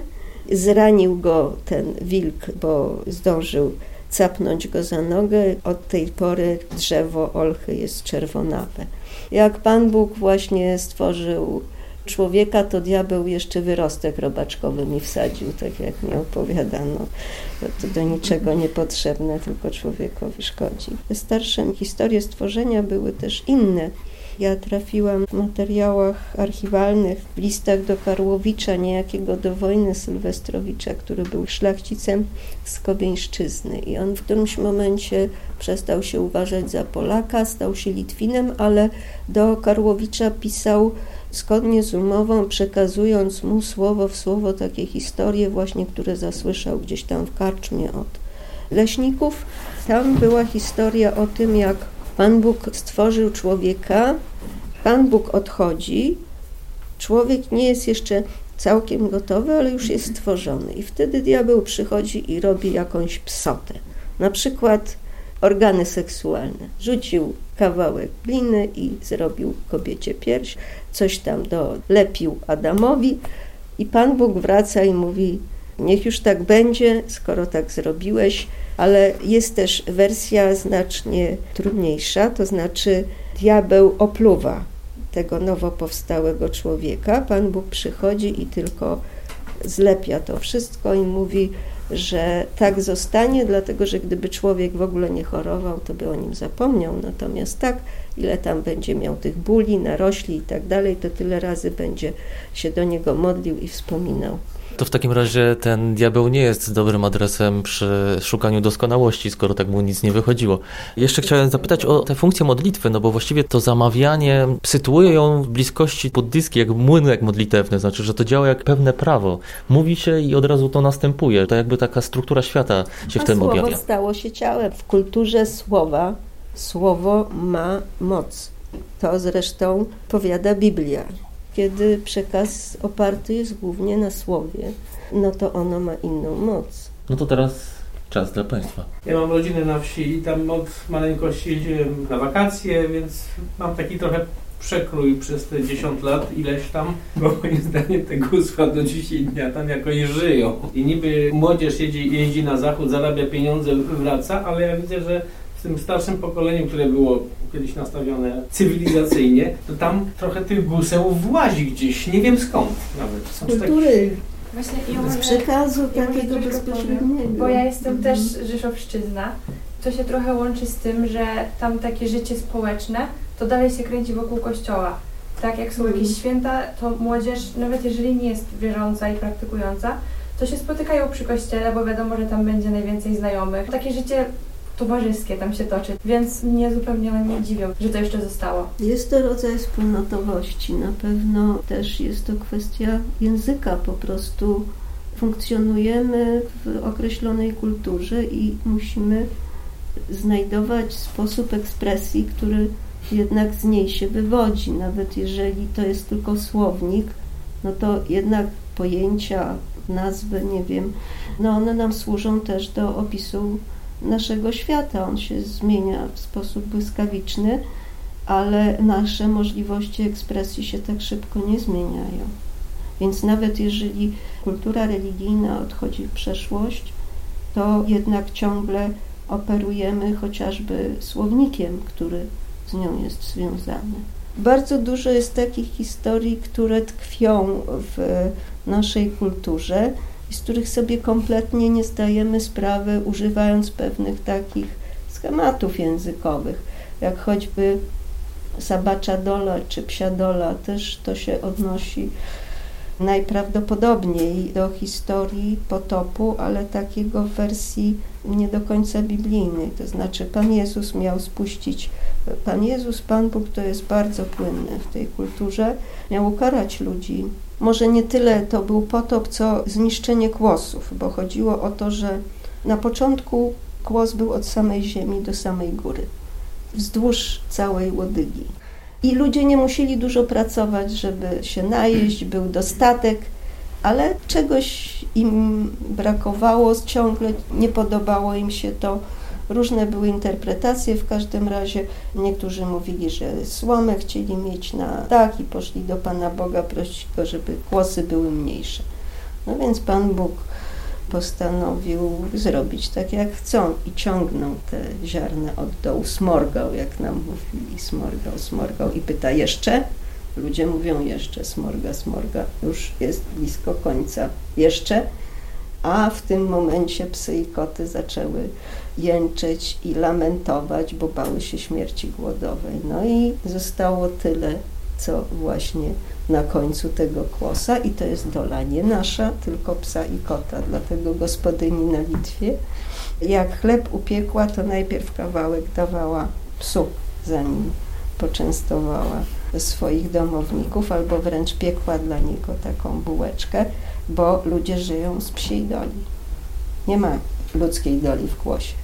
zranił go ten wilk, bo zdążył capnąć go za nogę. Od tej pory drzewo olchy jest czerwonawe. Jak Pan Bóg właśnie stworzył człowieka, to diabeł jeszcze wyrostek robaczkowy mi wsadził, tak jak mi opowiadano. To do niczego niepotrzebne, tylko człowiekowi szkodzi. Starsze historie stworzenia były też inne. Ja trafiłam w materiałach archiwalnych, w listach do Karłowicza, niejakiego do wojny Sylwestrowicza, który był szlachcicem z Kobieńszczyzny. I on w którymś momencie przestał się uważać za Polaka, stał się Litwinem, ale do Karłowicza pisał zgodnie z umową, przekazując mu słowo w słowo takie historie właśnie, które zasłyszał gdzieś tam w karczmie od leśników. Tam była historia o tym, jak Pan Bóg stworzył człowieka, Pan Bóg odchodzi, człowiek nie jest jeszcze całkiem gotowy, ale już jest stworzony. I wtedy diabeł przychodzi i robi jakąś psotę. Na przykład organy seksualne. Rzucił kawałek gliny i zrobił kobiecie pierś, coś tam dolepił Adamowi i Pan Bóg wraca i mówi, niech już tak będzie, skoro tak zrobiłeś, ale jest też wersja znacznie trudniejsza, to znaczy diabeł opluwa tego nowo powstałego człowieka. Pan Bóg przychodzi i tylko zlepia to wszystko i mówi, że tak zostanie, dlatego że gdyby człowiek w ogóle nie chorował, to by o nim zapomniał. Natomiast tak, ile tam będzie miał tych bóli, narośli i tak dalej, to tyle razy będzie się do niego modlił i wspominał. To w takim razie ten diabeł nie jest dobrym adresem przy szukaniu doskonałości, skoro tak mu nic nie wychodziło. Jeszcze chciałem zapytać o tę funkcję modlitwy, no bo właściwie to zamawianie sytuuje ją w bliskości buddyjskiej jak młynek modlitewny, znaczy, że to działa jak pewne prawo. Mówi się i od razu to następuje. To jakby taka struktura świata się A w tym słowo objawia. stało się ciałem. W kulturze słowa słowo ma moc. To zresztą powiada Biblia kiedy przekaz oparty jest głównie na słowie, no to ono ma inną moc. No to teraz czas dla Państwa. Ja mam rodzinę na wsi i tam od maleńkości jeździłem na wakacje, więc mam taki trochę przekrój przez te 10 lat ileś tam, bo moim zdaniem te gusła do dzisiaj dnia tam jakoś żyją. I niby młodzież jeździ, jeździ na zachód, zarabia pieniądze, wraca, ale ja widzę, że w tym starszym pokoleniu, które było kiedyś nastawione cywilizacyjnie, to tam trochę tych guseł włazi gdzieś, nie wiem skąd nawet. Są Kultury. Właśnie ja z przekazu ja takiego bezpośredniego. Bo ja jestem mhm. też Rzeszowszczyzna. To się trochę łączy z tym, że tam takie życie społeczne, to dalej się kręci wokół kościoła. Tak jak są jakieś mhm. święta, to młodzież, nawet jeżeli nie jest wierząca i praktykująca, to się spotykają przy kościele, bo wiadomo, że tam będzie najwięcej znajomych. Takie życie towarzyskie tam się toczy, więc mnie zupełnie nie dziwią, że to jeszcze zostało. Jest to rodzaj wspólnotowości. Na pewno też jest to kwestia języka. Po prostu funkcjonujemy w określonej kulturze i musimy znajdować sposób ekspresji, który jednak z niej się wywodzi. Nawet jeżeli to jest tylko słownik, no to jednak pojęcia, nazwy, nie wiem, no one nam służą też do opisu naszego świata. On się zmienia w sposób błyskawiczny, ale nasze możliwości ekspresji się tak szybko nie zmieniają. Więc nawet jeżeli kultura religijna odchodzi w przeszłość, to jednak ciągle operujemy chociażby słownikiem, który z nią jest związany. Bardzo dużo jest takich historii, które tkwią w naszej kulturze z których sobie kompletnie nie zdajemy sprawy, używając pewnych takich schematów językowych, jak choćby sabacza dola czy psia dola, też to się odnosi najprawdopodobniej do historii potopu, ale takiego w wersji nie do końca biblijnej. To znaczy, Pan Jezus miał spuścić, Pan Jezus, Pan Bóg to jest bardzo płynne w tej kulturze, miał ukarać ludzi może nie tyle to był potop, co zniszczenie kłosów, bo chodziło o to, że na początku kłos był od samej ziemi do samej góry, wzdłuż całej łodygi. i ludzie nie musieli dużo pracować, żeby się najeść, był dostatek, ale czegoś im brakowało, ciągle nie podobało im się to. Różne były interpretacje, w każdym razie niektórzy mówili, że słomę chcieli mieć na dach i poszli do Pana Boga prosić go, żeby głosy były mniejsze. No więc Pan Bóg postanowił zrobić tak jak chcą i ciągnął te ziarna od dołu, smorgał, jak nam mówili, smorgał, smorgał i pyta jeszcze? Ludzie mówią jeszcze, smorga, smorga, już jest blisko końca, jeszcze? A w tym momencie psy i koty zaczęły jęczeć i lamentować, bo bały się śmierci głodowej. No i zostało tyle, co właśnie na końcu tego kłosa i to jest dola nie nasza, tylko psa i kota, dlatego gospodyni na Litwie. Jak chleb upiekła, to najpierw kawałek dawała psu, zanim poczęstowała swoich domowników, albo wręcz piekła dla niego taką bułeczkę, bo ludzie żyją z psiej doli. Nie ma ludzkiej doli w kłosie.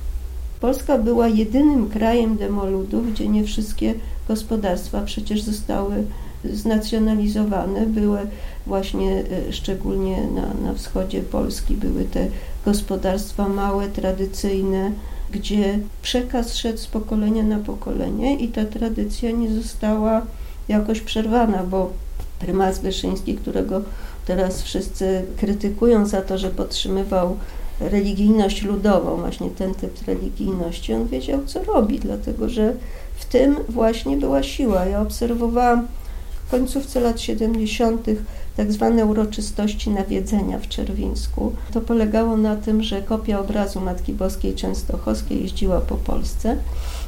Polska była jedynym krajem demoludów, gdzie nie wszystkie gospodarstwa przecież zostały znacjonalizowane. Były właśnie e, szczególnie na, na wschodzie Polski były te gospodarstwa małe, tradycyjne, gdzie przekaz szedł z pokolenia na pokolenie i ta tradycja nie została jakoś przerwana, bo prymas Wyszyński, którego teraz wszyscy krytykują za to, że podtrzymywał religijność ludową, właśnie ten typ religijności, on wiedział, co robi, dlatego że w tym właśnie była siła. Ja obserwowałam w końcówce lat 70. tak zwane uroczystości nawiedzenia w Czerwińsku. To polegało na tym, że kopia obrazu Matki Boskiej Częstochowskiej jeździła po Polsce.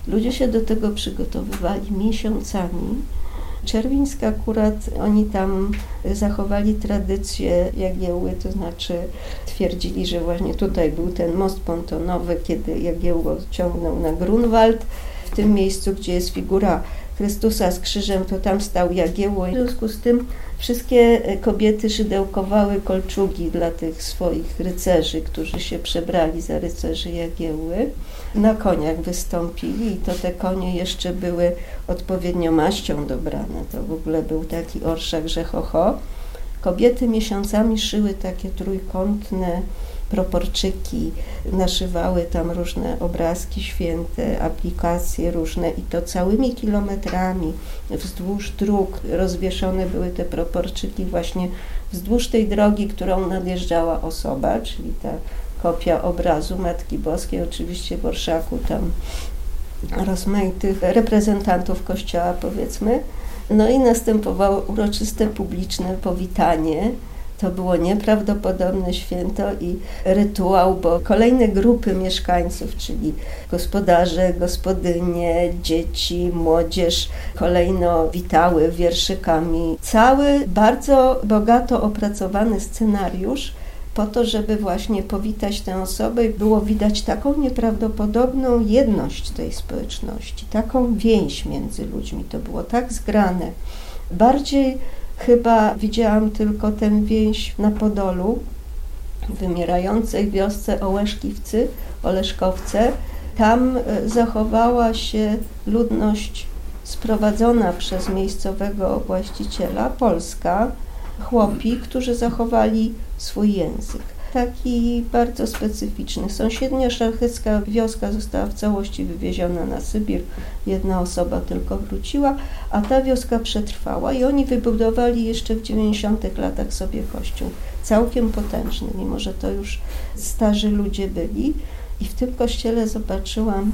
Ludzie się do tego przygotowywali miesiącami. Czerwińska akurat oni tam zachowali tradycję Jagiełły, to znaczy twierdzili, że właśnie tutaj był ten most pontonowy, kiedy Jagiełło ciągnął na Grunwald, w tym miejscu, gdzie jest figura Chrystusa z krzyżem, to tam stał Jagiełło. W związku z tym wszystkie kobiety szydełkowały kolczugi dla tych swoich rycerzy, którzy się przebrali za rycerzy Jagiełły. Na koniach wystąpili i to te konie jeszcze były odpowiednio maścią dobrane. To w ogóle był taki orszak, że ho, ho. Kobiety miesiącami szyły takie trójkątne proporczyki, naszywały tam różne obrazki święte, aplikacje różne i to całymi kilometrami wzdłuż dróg rozwieszone były te proporczyki właśnie wzdłuż tej drogi, którą nadjeżdżała osoba, czyli ta kopia obrazu Matki Boskiej, oczywiście w orszaku tam rozmaitych reprezentantów kościoła powiedzmy. No i następowało uroczyste publiczne powitanie to było nieprawdopodobne święto i rytuał, bo kolejne grupy mieszkańców, czyli gospodarze, gospodynie, dzieci, młodzież, kolejno witały wierszykami. Cały bardzo bogato opracowany scenariusz po to, żeby właśnie powitać tę osobę, było widać taką nieprawdopodobną jedność tej społeczności, taką więź między ludźmi. To było tak zgrane. Bardziej Chyba widziałam tylko tę więź na Podolu, w wymierającej wiosce Ołeszkiwcy, Oleszkowce. Tam e, zachowała się ludność sprowadzona przez miejscowego właściciela, polska, chłopi, którzy zachowali swój język taki bardzo specyficzny. Sąsiednia szlachecka wioska została w całości wywieziona na Sybir. Jedna osoba tylko wróciła, a ta wioska przetrwała i oni wybudowali jeszcze w 90 latach sobie kościół. Całkiem potężny, mimo że to już starzy ludzie byli. I w tym kościele zobaczyłam,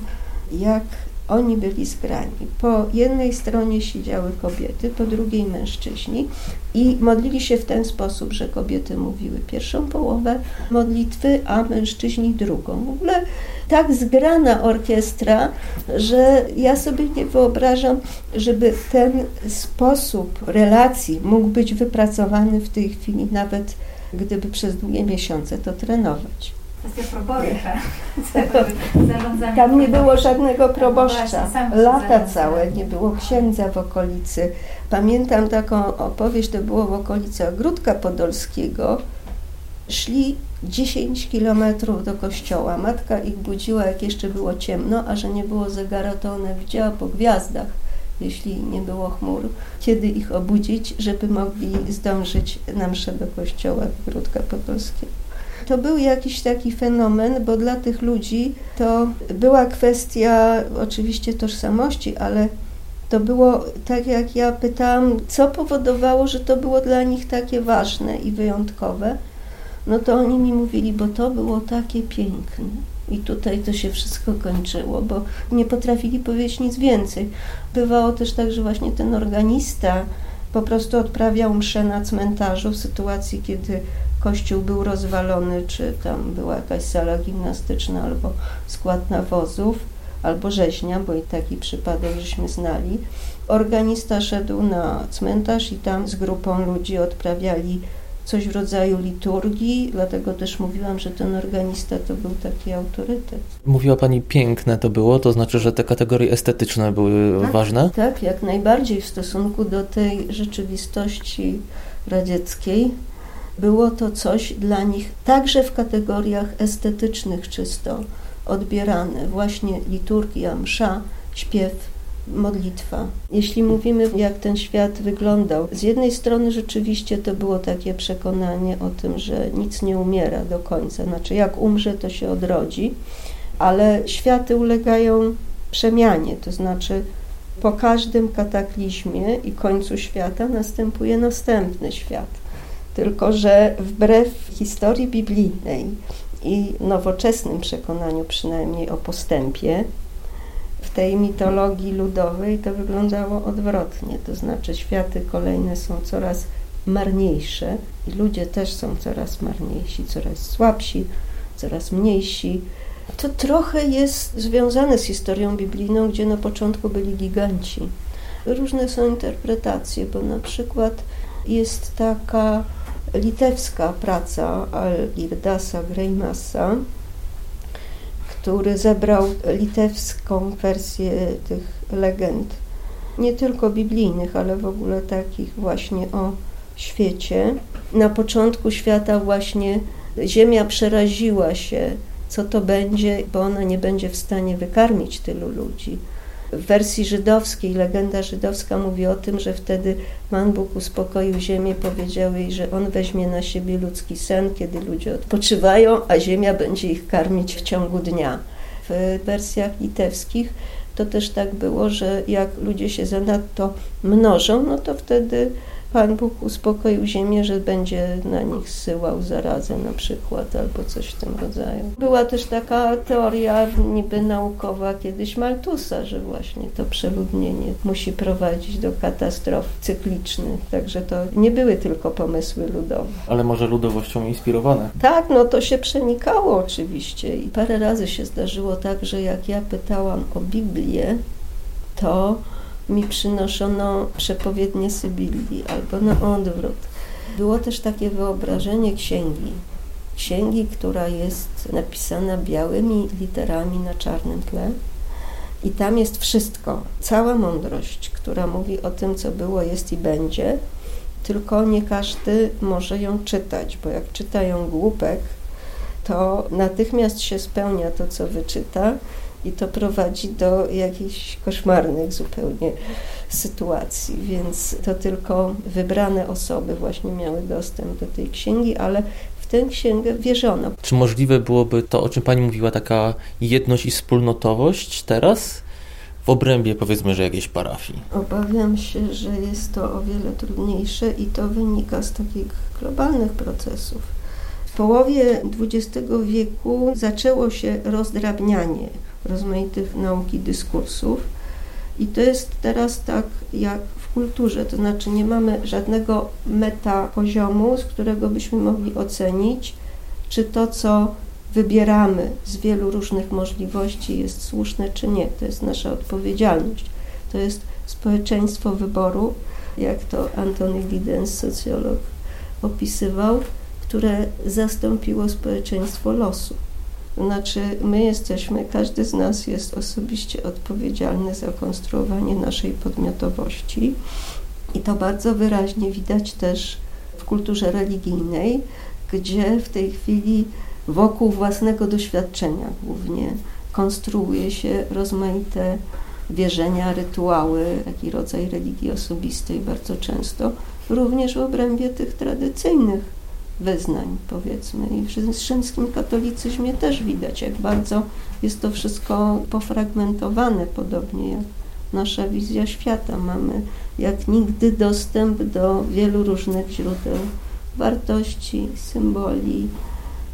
jak oni byli zgrani. Po jednej stronie siedziały kobiety, po drugiej mężczyźni i modlili się w ten sposób, że kobiety mówiły pierwszą połowę modlitwy, a mężczyźni drugą. W ogóle tak zgrana orkiestra, że ja sobie nie wyobrażam, żeby ten sposób relacji mógł być wypracowany w tej chwili, nawet gdyby przez długie miesiące to trenować. Kwestia proboszcza. *laughs* Tam nie było żadnego proboszcza. Lata całe nie było księdza w okolicy. Pamiętam taką opowieść, to było w okolicy Ogródka Podolskiego. Szli 10 kilometrów do kościoła. Matka ich budziła, jak jeszcze było ciemno, a że nie było zegara, to ona widziała po gwiazdach jeśli nie było chmur, kiedy ich obudzić, żeby mogli zdążyć na mszę do kościoła Gródka Podolskiego. To był jakiś taki fenomen, bo dla tych ludzi to była kwestia oczywiście tożsamości, ale to było tak, jak ja pytałam, co powodowało, że to było dla nich takie ważne i wyjątkowe. No to oni mi mówili, bo to było takie piękne. I tutaj to się wszystko kończyło, bo nie potrafili powiedzieć nic więcej. Bywało też tak, że właśnie ten organista po prostu odprawiał mszę na cmentarzu w sytuacji, kiedy kościół był rozwalony, czy tam była jakaś sala gimnastyczna albo skład nawozów, albo rzeźnia, bo i taki przypadek żeśmy znali. Organista szedł na cmentarz i tam z grupą ludzi odprawiali coś w rodzaju liturgii, dlatego też mówiłam, że ten organista to był taki autorytet. Mówiła Pani piękne to było, to znaczy, że te kategorie estetyczne były tak, ważne? Tak, jak najbardziej w stosunku do tej rzeczywistości radzieckiej. Było to coś dla nich także w kategoriach estetycznych czysto odbierane. Właśnie liturgia, msza, śpiew, modlitwa. Jeśli mówimy, jak ten świat wyglądał, z jednej strony rzeczywiście to było takie przekonanie o tym, że nic nie umiera do końca, znaczy jak umrze, to się odrodzi, ale światy ulegają przemianie, to znaczy po każdym kataklizmie i końcu świata następuje następny świat. Tylko, że wbrew historii biblijnej i nowoczesnym przekonaniu przynajmniej o postępie, w tej mitologii ludowej to wyglądało odwrotnie, to znaczy światy kolejne są coraz marniejsze i ludzie też są coraz marniejsi, coraz słabsi, coraz mniejsi. To trochę jest związane z historią biblijną, gdzie na początku byli giganci. Różne są interpretacje, bo na przykład jest taka litewska praca Algirdasa Greimasa, który zebrał litewską wersję tych legend, nie tylko biblijnych, ale w ogóle takich właśnie o świecie. Na początku świata właśnie Ziemia przeraziła się, co to będzie, bo ona nie będzie w stanie wykarmić tylu ludzi. W wersji żydowskiej, legenda żydowska mówi o tym, że wtedy Pan Bóg uspokoił ziemię, powiedział jej, że On weźmie na siebie ludzki sen, kiedy ludzie odpoczywają, a ziemia będzie ich karmić w ciągu dnia. W wersjach litewskich to też tak było, że jak ludzie się zanadto mnożą, no to wtedy Pan Bóg uspokoił ziemię, że będzie na nich zsyłał zarazę na przykład albo coś w tym rodzaju. Była też taka teoria niby naukowa kiedyś Maltusa, że właśnie to przeludnienie musi prowadzić do katastrof cyklicznych, także to nie były tylko pomysły ludowe. Ale może ludowością inspirowane? Tak, no to się przenikało oczywiście i parę razy się zdarzyło tak, że jak ja pytałam o Biblię, to mi przynoszono przepowiednie Sybilii albo na odwrót. Było też takie wyobrażenie księgi. Księgi, która jest napisana białymi literami na czarnym tle. I tam jest wszystko, cała mądrość, która mówi o tym, co było, jest i będzie, tylko nie każdy może ją czytać, bo jak czytają głupek, to natychmiast się spełnia to, co wyczyta, i to prowadzi do jakichś koszmarnych zupełnie sytuacji, więc to tylko wybrane osoby właśnie miały dostęp do tej księgi, ale w tę księgę wierzono. Czy możliwe byłoby to, o czym Pani mówiła, taka jedność i wspólnotowość teraz? w obrębie powiedzmy, że jakiejś parafii? Obawiam się, że jest to o wiele trudniejsze i to wynika z takich globalnych procesów. W połowie XX wieku zaczęło się rozdrabnianie rozmaitych nauk i dyskursów. I to jest teraz tak jak w kulturze, to znaczy nie mamy żadnego meta poziomu, z którego byśmy mogli ocenić, czy to, co wybieramy z wielu różnych możliwości jest słuszne, czy nie. To jest nasza odpowiedzialność. To jest społeczeństwo wyboru, jak to Antony Giddens, socjolog, opisywał, które zastąpiło społeczeństwo losu. Znaczy, my jesteśmy, każdy z nas jest osobiście odpowiedzialny za konstruowanie naszej podmiotowości. I to bardzo wyraźnie widać też w kulturze religijnej, gdzie w tej chwili wokół własnego doświadczenia głównie konstruuje się rozmaite wierzenia, rytuały, taki rodzaj religii osobistej bardzo często, również w obrębie tych tradycyjnych wyznań, powiedzmy. I w rzymskim katolicyzmie też widać, jak bardzo jest to wszystko pofragmentowane, podobnie jak nasza wizja świata. Mamy jak nigdy dostęp do wielu różnych źródeł wartości, symboli,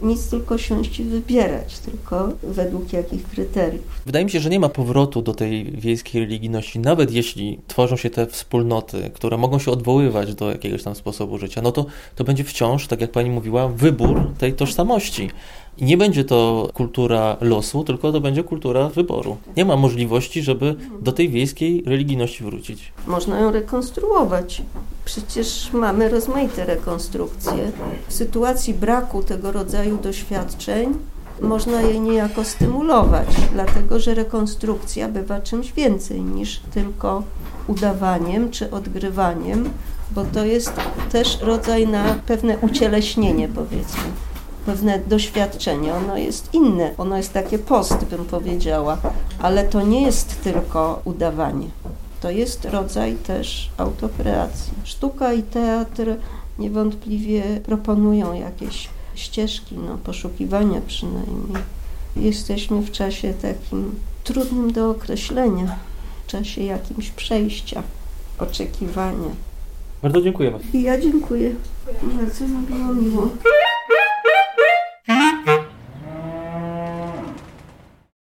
nic tylko siąść i wybierać, tylko według jakich kryteriów. Wydaje mi się, że nie ma powrotu do tej wiejskiej religijności, nawet jeśli tworzą się te wspólnoty, które mogą się odwoływać do jakiegoś tam sposobu życia, no to, to będzie wciąż, tak jak pani mówiła, wybór tej tożsamości. I nie będzie to kultura losu, tylko to będzie kultura wyboru. Nie ma możliwości, żeby do tej wiejskiej religijności wrócić. Można ją rekonstruować. Przecież mamy rozmaite rekonstrukcje. W sytuacji braku tego rodzaju doświadczeń można je niejako stymulować, dlatego że rekonstrukcja bywa czymś więcej niż tylko udawaniem czy odgrywaniem, bo to jest też rodzaj na pewne ucieleśnienie, powiedzmy pewne doświadczenie. Ono jest inne, ono jest takie post, bym powiedziała, ale to nie jest tylko udawanie. To jest rodzaj też autokreacji. Sztuka i teatr niewątpliwie proponują jakieś ścieżki, no, poszukiwania przynajmniej. Jesteśmy w czasie takim trudnym do określenia, w czasie jakimś przejścia, oczekiwania. Bardzo dziękujemy. Ja dziękuję. Bardzo mi było miło.